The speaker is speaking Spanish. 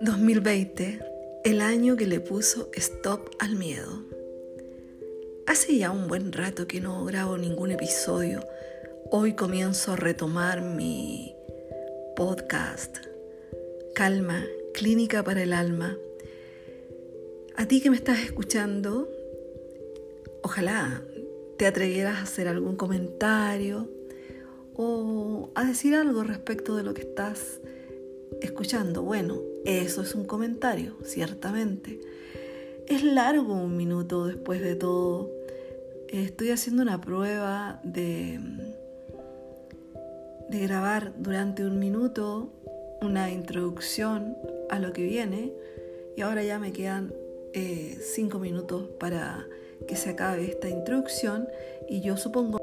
2020, el año que le puso stop al miedo. Hace ya un buen rato que no grabo ningún episodio. Hoy comienzo a retomar mi podcast Calma, Clínica para el Alma. A ti que me estás escuchando, ojalá te atrevieras a hacer algún comentario o a decir algo respecto de lo que estás escuchando. Bueno, eso es un comentario, ciertamente. Es largo un minuto después de todo. Estoy haciendo una prueba de, de grabar durante un minuto una introducción a lo que viene y ahora ya me quedan eh, cinco minutos para que se acabe esta introducción y yo supongo